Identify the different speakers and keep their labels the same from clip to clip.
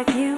Speaker 1: like you.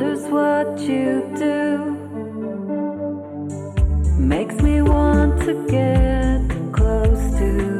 Speaker 1: wonders what you do. Makes me want to get close to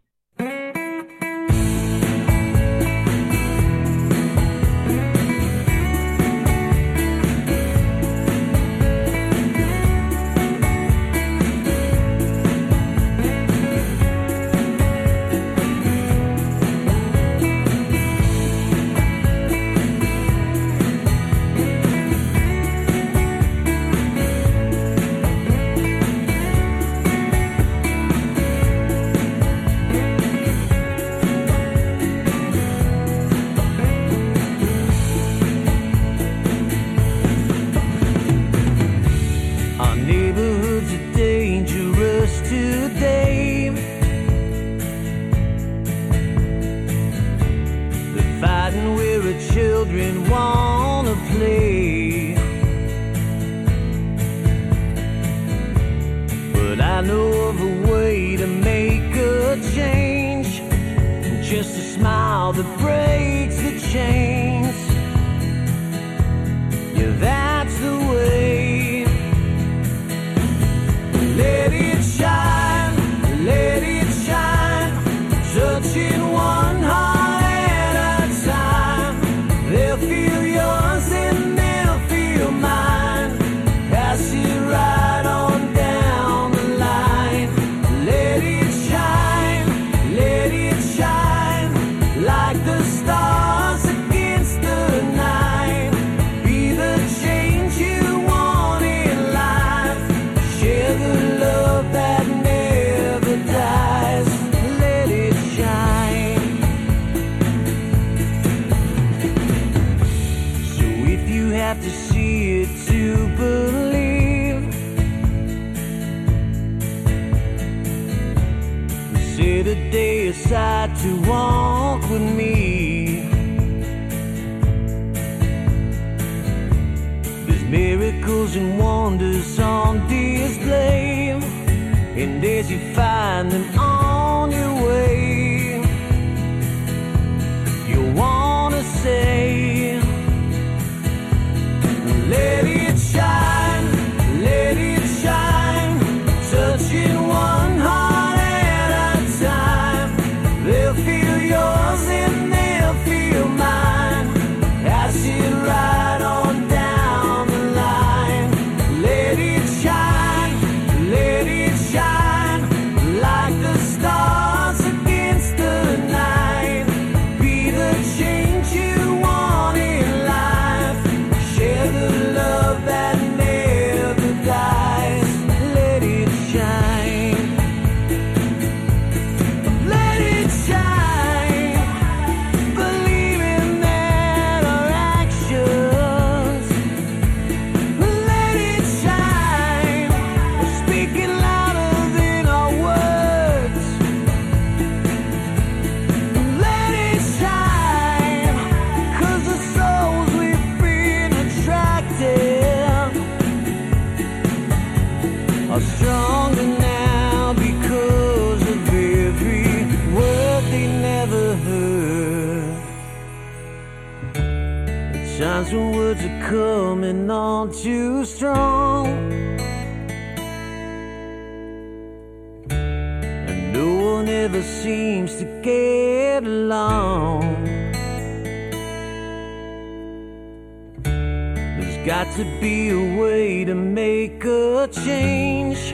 Speaker 1: to be a way
Speaker 2: to make a change.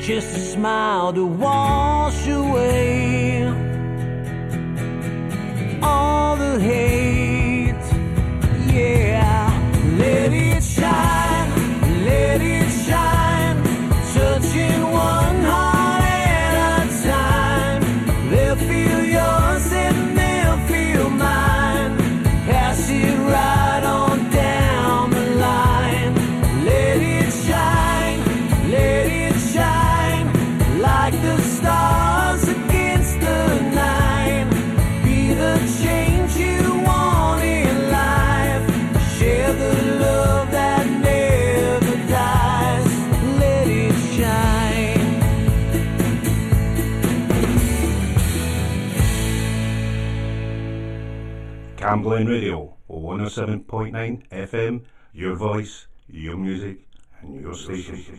Speaker 2: Just a smile to wash away
Speaker 3: Glen Radio, 107.9 FM, your voice, your music, and your station.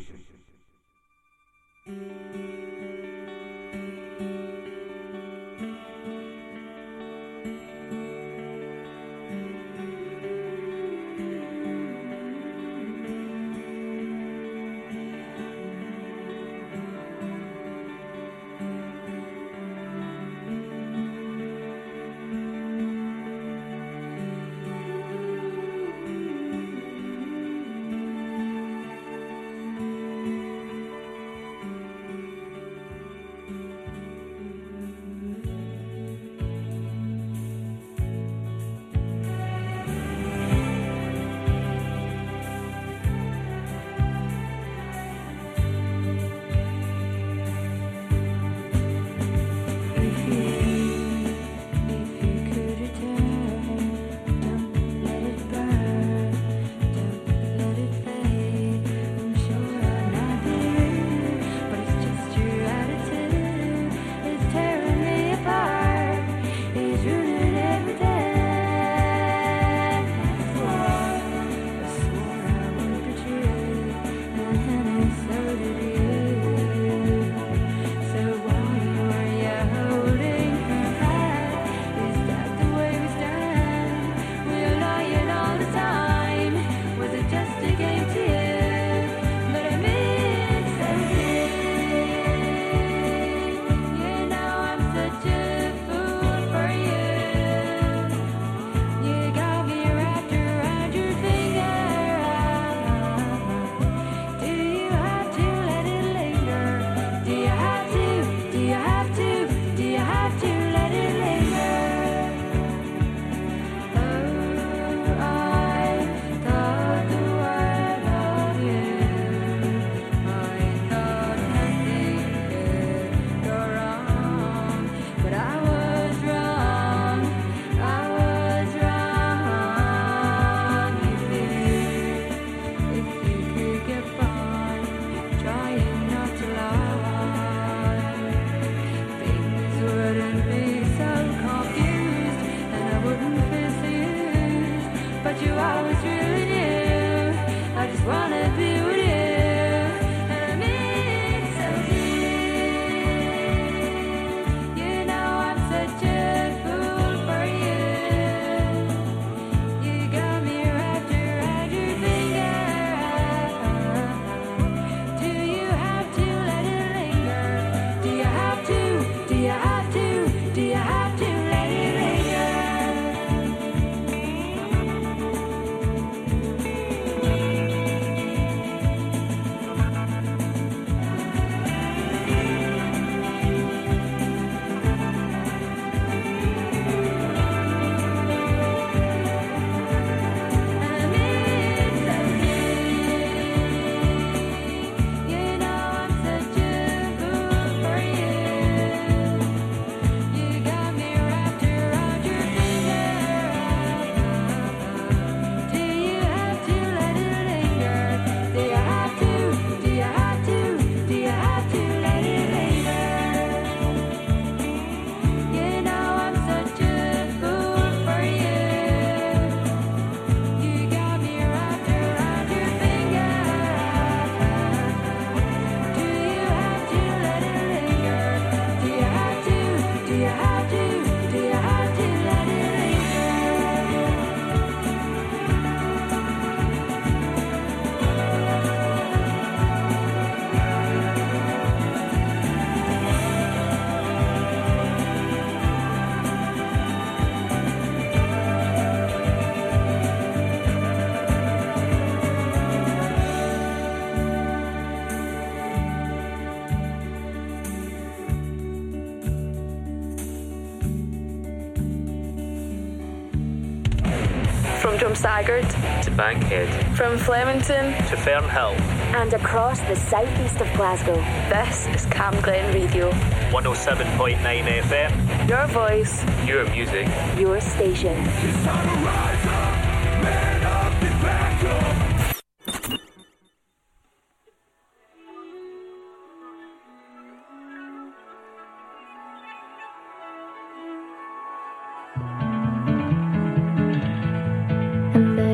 Speaker 4: to Bankhead,
Speaker 5: from Flemington
Speaker 4: to Fernhill,
Speaker 2: and across the southeast of Glasgow.
Speaker 5: This is Cam Glen Radio.
Speaker 4: 107.9 FM.
Speaker 5: Your voice.
Speaker 4: Your music.
Speaker 2: Your station.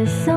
Speaker 6: so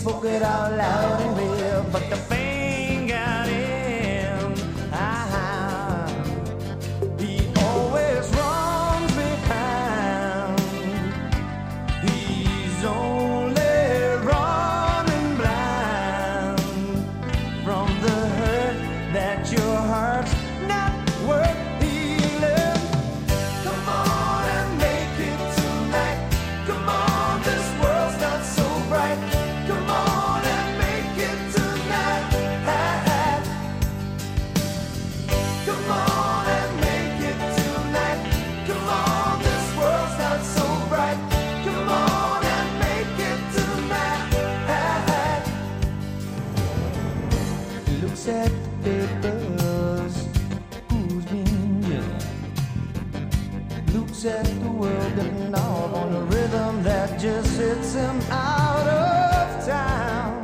Speaker 7: spoke it out loud
Speaker 2: just hits him out of town.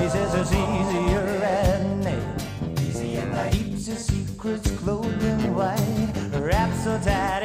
Speaker 2: He says it's easier at night. Keeps his secrets clothed in white, wrapped so tight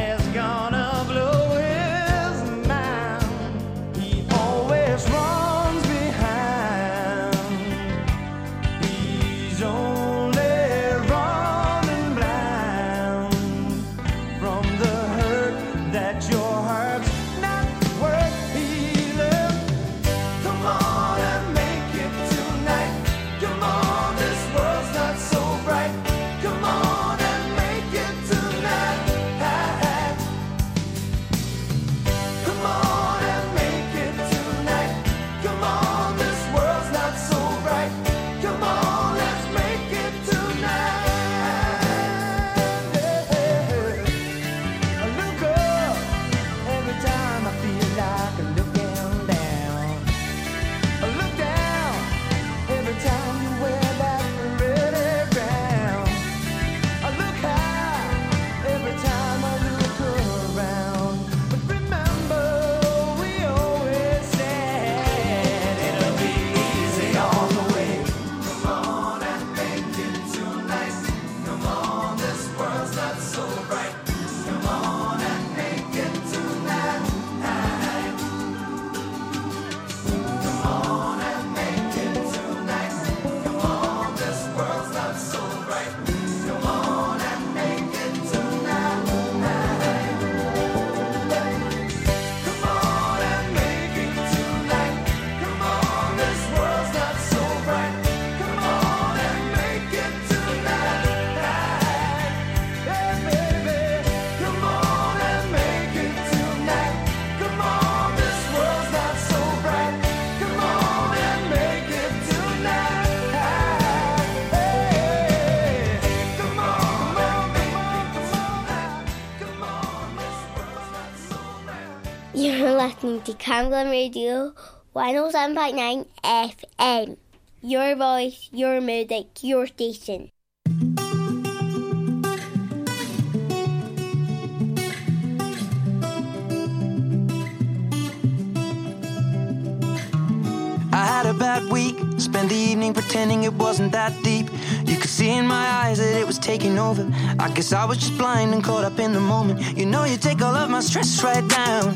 Speaker 8: to Camglen Radio 107.9 FM. Your voice, your music, your station.
Speaker 9: I had a bad week, spent the evening pretending it wasn't that deep. You could see in my eyes that it was taking over. I guess I was just blind and caught up in the moment. You know, you take all of my stress right down.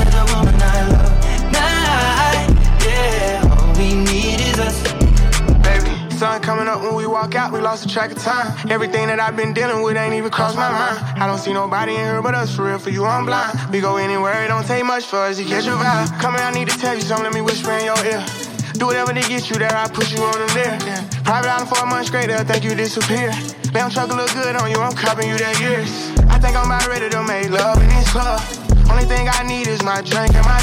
Speaker 10: up when we walk out, we lost the track of time. Everything that I've been dealing with ain't even crossed my mind. I don't see nobody in here but us, for real, for you, I'm blind. We go anywhere, it don't take much for us to catch your vibe. Come here, I need to tell you something, let me whisper in your ear. Do whatever to get you there, I push you on the there. Private island for a month straight, they'll think you disappear. Damn truck look good on you, I'm copping you that years. I think I'm about ready to make love in this club. Only thing I need is my drink and my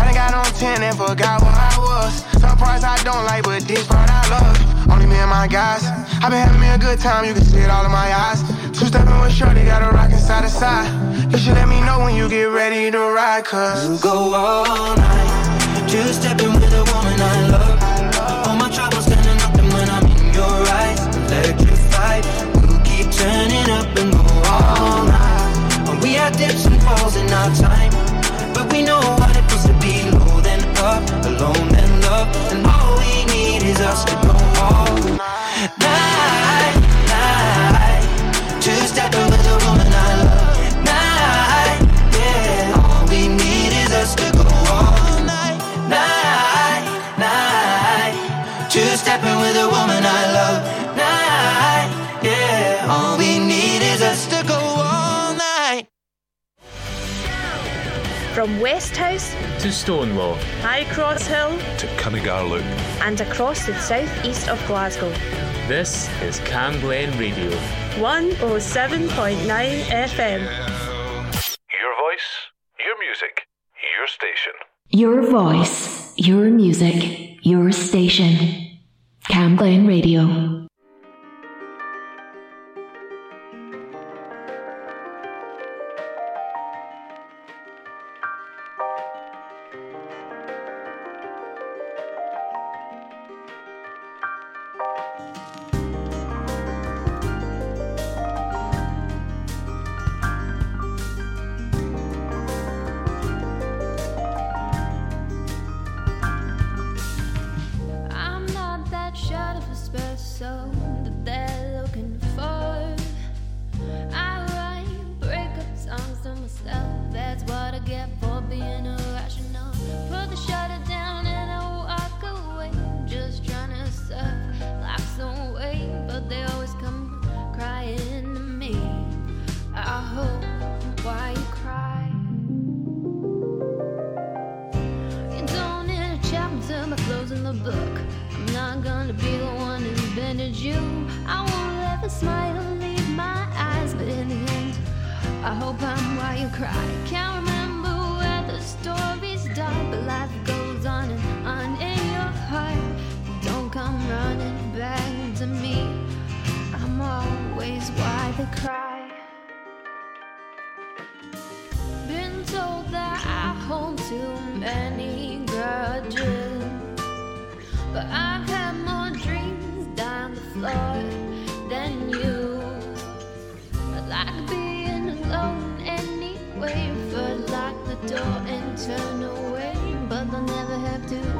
Speaker 10: I done got on 10 and forgot what I was. Some parts I don't like, but this part I love. Only me and my guys. i been having me a good time, you can see it all in my eyes. Two stepping with Shorty, got a rockin' side to side. You should let me know when you get ready to ride, cause.
Speaker 9: We'll go all night. Two stepping with a woman I love. All my troubles standing up, and when I'm in your eyes, electrified. We'll keep turning up and go all night. We had dips and falls in our time,
Speaker 11: From West House
Speaker 4: to Stonelaw,
Speaker 11: High Cross Hill
Speaker 12: to Cunningar
Speaker 11: and across the southeast of Glasgow.
Speaker 4: This is Cam Glen Radio.
Speaker 11: 107.9 FM.
Speaker 12: Your voice, your music, your station.
Speaker 13: Your voice, your music, your station. Cam Glen Radio.
Speaker 1: Smile leave my eyes, but in the end, I hope I'm why you cry. Can't remember where the story start, but life goes on and on in your heart. Don't come running back to me. I'm always why they cry. Been told that I hold too many grudges, but I've had more dreams down the floor door and turn away. But they'll never have to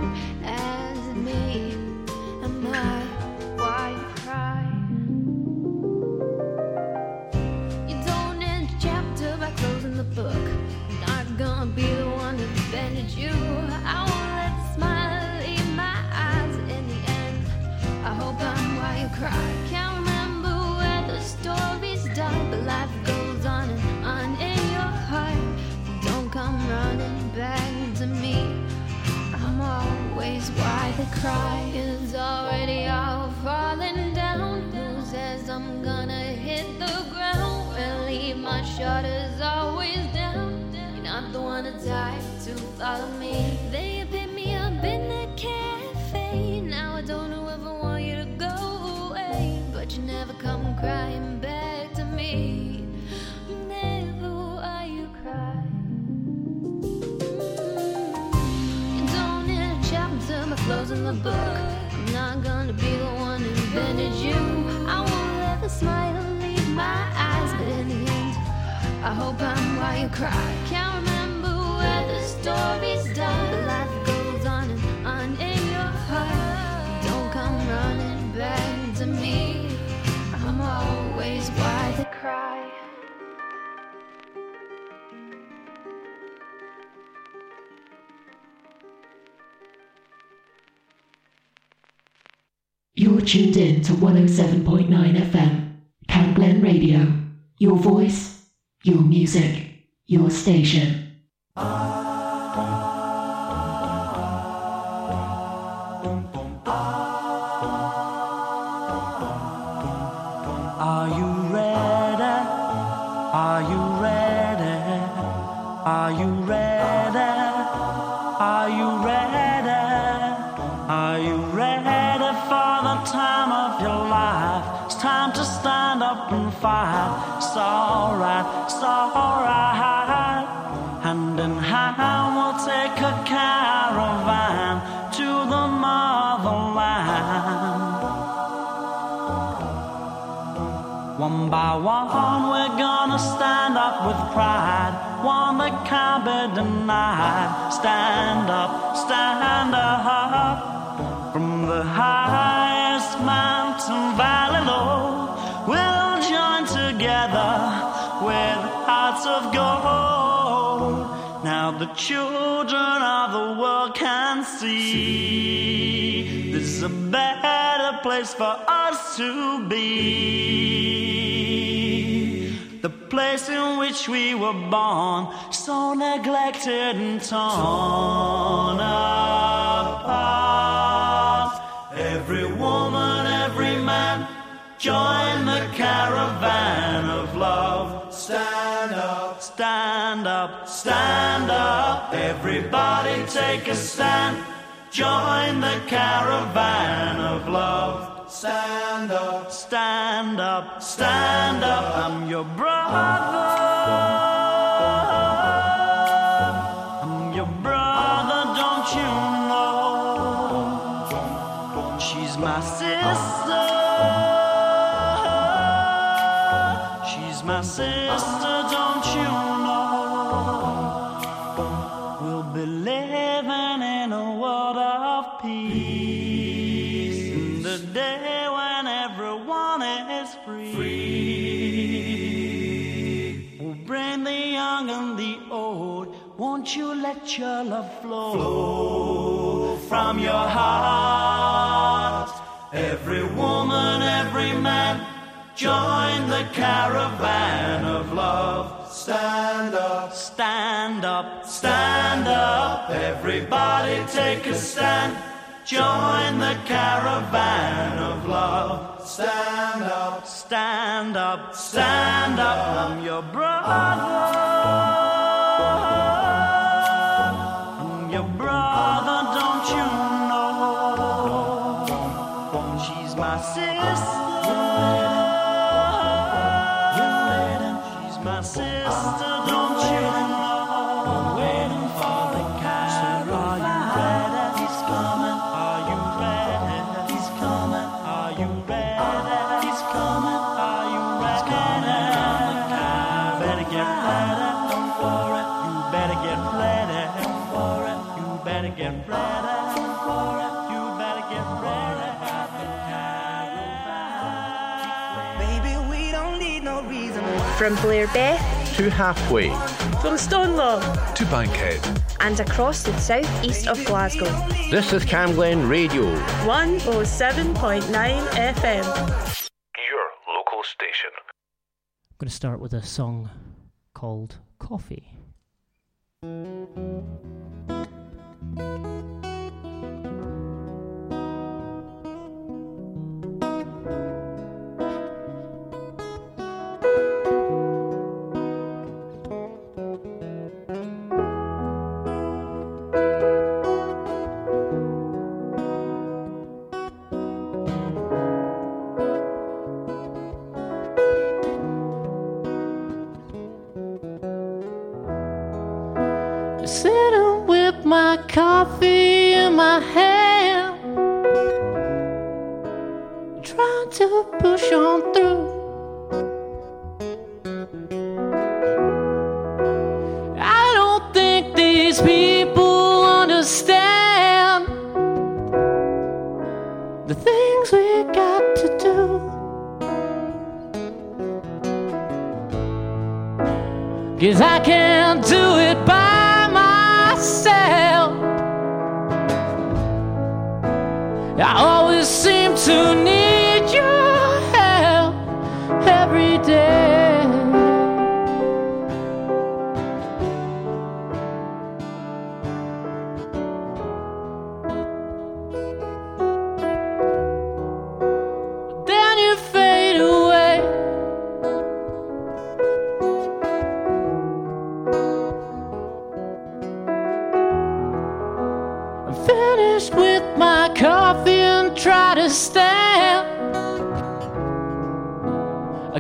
Speaker 1: why they cry. Is already all falling down. Who says I'm gonna hit the ground? Well, leave my shutters always down. You're not the one to die to follow me. They the book. I'm not gonna be the one who bended you. I won't let the smile leave my eyes, but in the end, I hope I'm why you cry. Can't
Speaker 13: You're tuned in to 107.9 FM, Camglen Radio. Your voice, your music, your station.
Speaker 2: Are can't be denied. Stand up, stand up. From the highest mountain valley low, we'll join together with hearts of gold. Now the children of the world can see this is a better place for us to be. The place
Speaker 14: place in which we were born, so neglected and torn apart. Every woman, every man, join the caravan of love. Stand up, stand up, stand up. Everybody take a stand. Join the caravan of love. Stand up, stand up, stand up. I'm your brother. Sister. She's my sister, don't you know? We'll be living in a world of peace. In the day when everyone is free. We'll bring the young and the old. Won't you let your love flow from your heart? Every woman, every man, join the caravan of love. Stand up, stand up, stand up. Everybody take a stand. Join the caravan of love. Stand up, stand up, stand up. I'm your brother. Better get ready. Don't worry. You better get ready.
Speaker 10: Baby, we don't need no reason
Speaker 5: From Blairbeth,
Speaker 3: To halfway.
Speaker 5: from Stonelaw,
Speaker 3: To Bankhead.
Speaker 5: and across the southeast of Glasgow.
Speaker 15: This is Camglen Radio.
Speaker 5: 107.9 FM.
Speaker 3: Your local station.
Speaker 16: I'm going to start with a song called Coffee.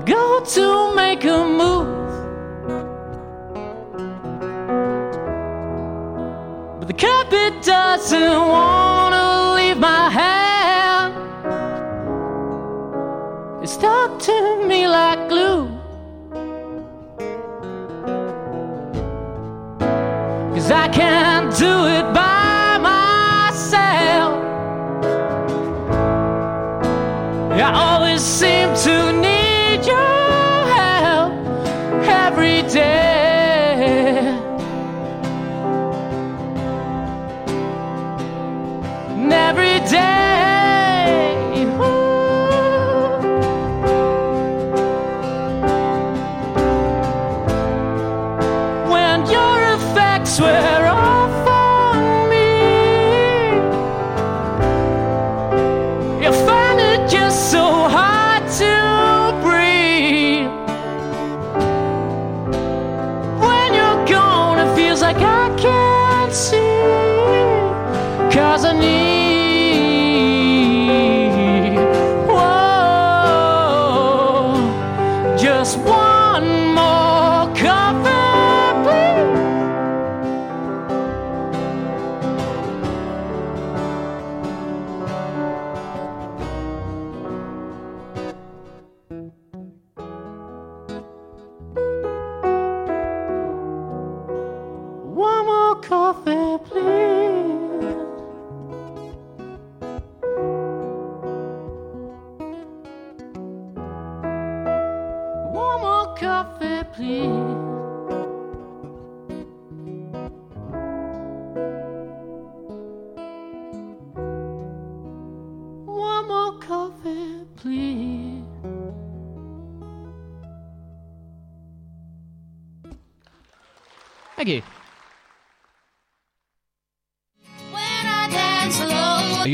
Speaker 16: Go to make a move. Coffee, please.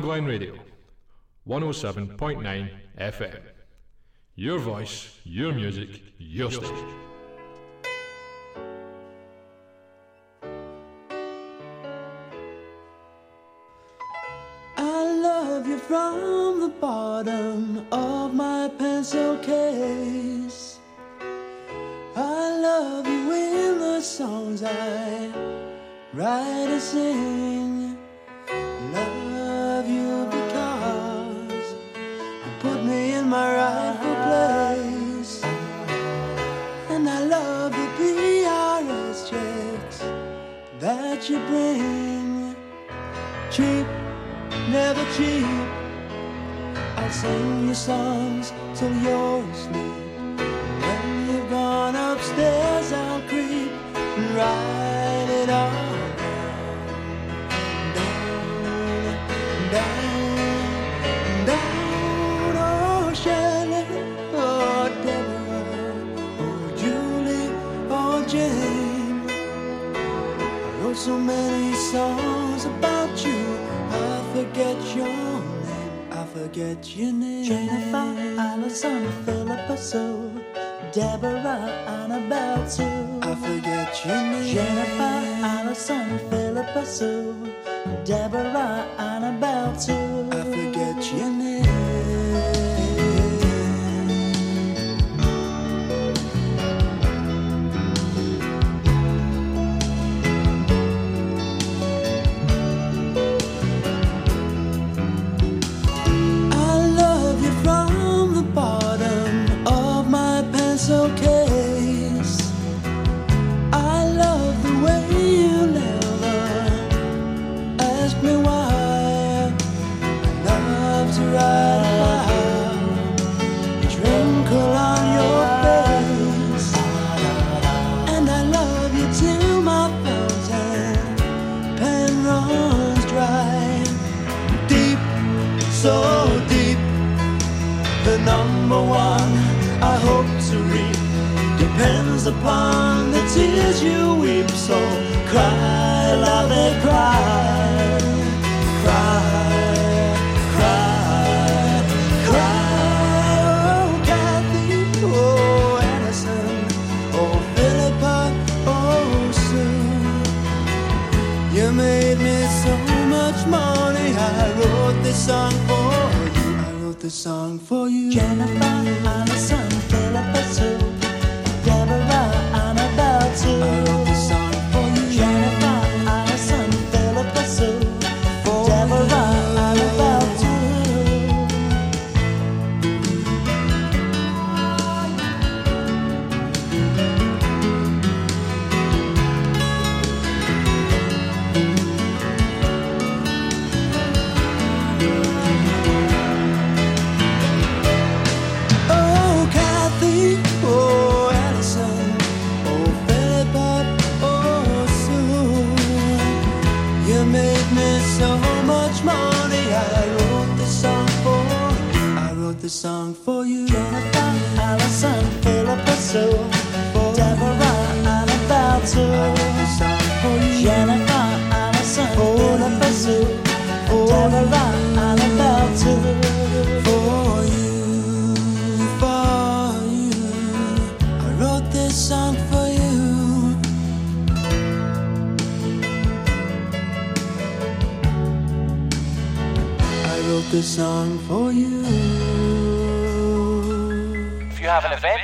Speaker 12: Glen Radio, 107.9 FM. Your voice, your music, your station.
Speaker 14: I love you from the bottom of my pencil case. I love you in the songs I write and sing. Love my rightful place. And I love the PRS checks that you bring. Cheap, never cheap. I'll sing you songs till you're asleep. When you've gone upstairs, I'll creep and ride. forget your name. Jennifer, Allison, Philippa, Sue, Deborah, Annabelle, Sue. I forget your name. Jennifer, Allison, Philippa, Sue, Deborah, Annabelle, Sue.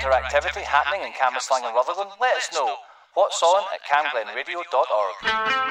Speaker 2: interactivity happening in Cambuslang and Rutherglen, let us know. What's on at camglenradio.org.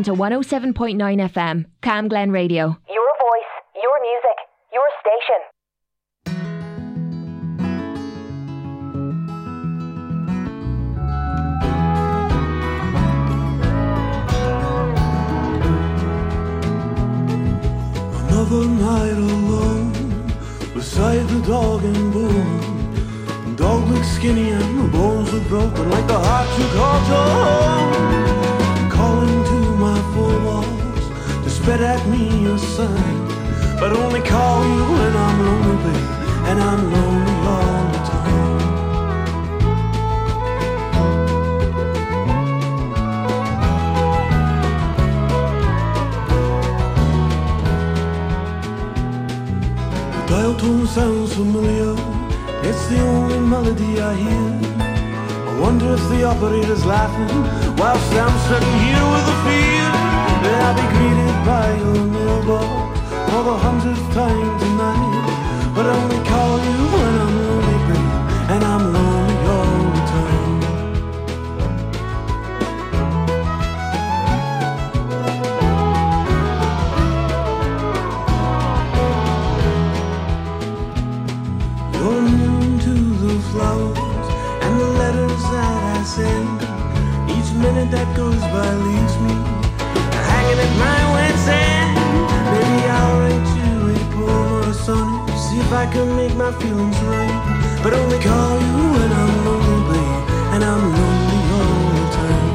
Speaker 2: You're tuned in to 107.9 FM, Camglen Radio. Your voice, your music, your station.
Speaker 7: Another night alone beside the dog and bone. The dog looked skinny and the bones were broken like the heart you called your home. Spread at me a sign, but only call you when I'm lonely, babe, and I'm lonely all the time. The dial tone sounds familiar. It's the only melody I hear. I wonder if the operator's laughing whilst I'm sitting here with the fear I'll be greeted by your mailbox for the hundredth time tonight. But I only call you when I'm lonely, and I'm lonely all the time. You're immune to the flowers and the letters that I send. Each minute that goes by leaves me if I can make my feelings right. But only call you when I'm lonely, and I'm lonely all the time.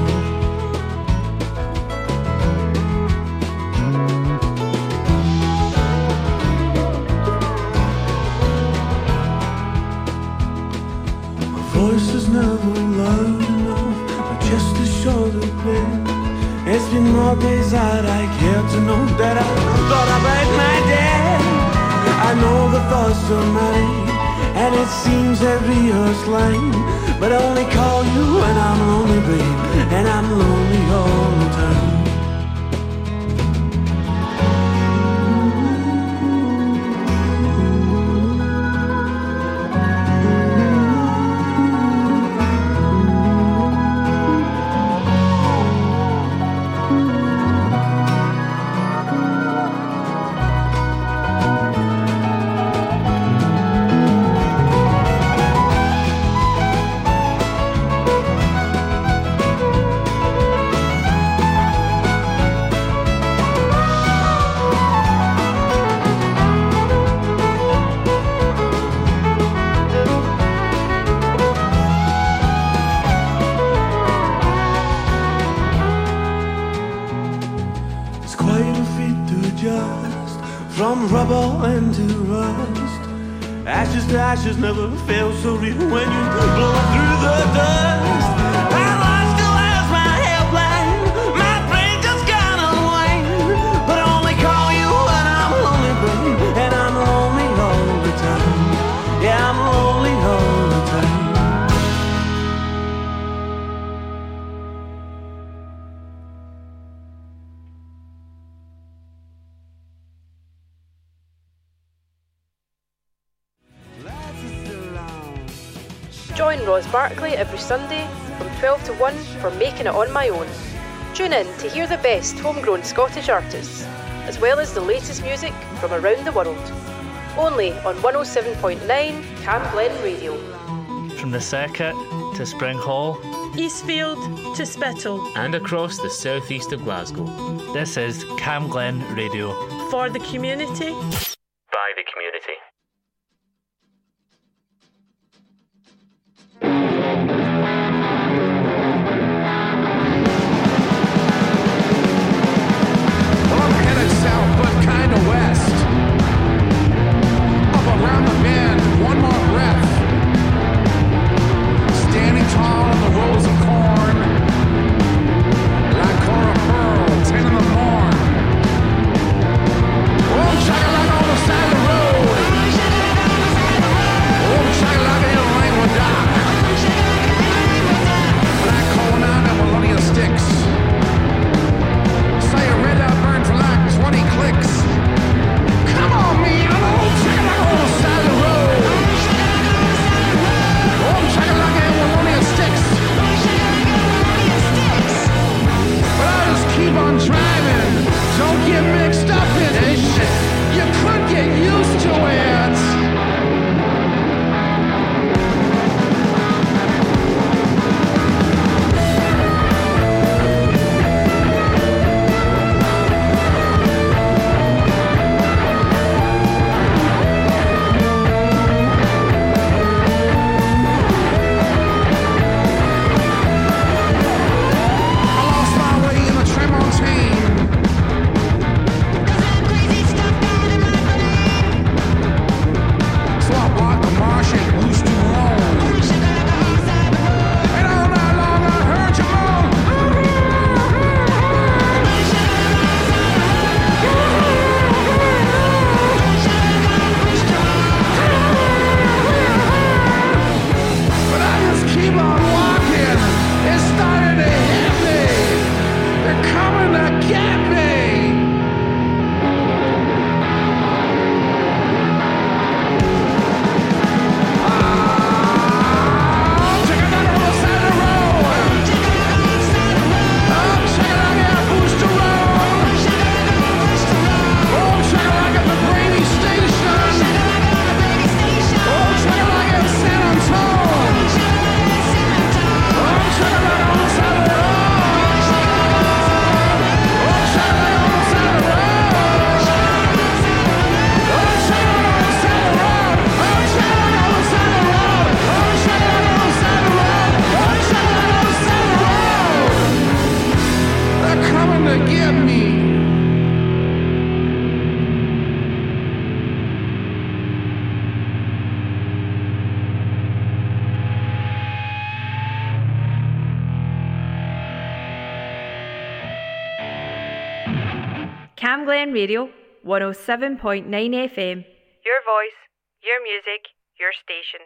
Speaker 7: My voice is never loud enough, but just a shorter play. It's been more days that I care to know that I thought about know the thoughts are mine, and it seems every rehearsed line. But I only call you when I'm lonely, babe, and I'm lonely all the time. Rubble into rust. Ashes to ashes never felt so real when you blow through the dust.
Speaker 5: Sunday from 12 to 1 for Making It On My Own. Tune in to hear the best homegrown Scottish artists, as well as the latest music from around the world. Only on 107.9 Camglen Radio.
Speaker 4: From the circuit to Springhall
Speaker 5: Eastfield to Spittal.
Speaker 4: and across the southeast of Glasgow. This is Camglen Radio.
Speaker 5: For the community.
Speaker 2: 107.9 FM. Your voice, your music, your station.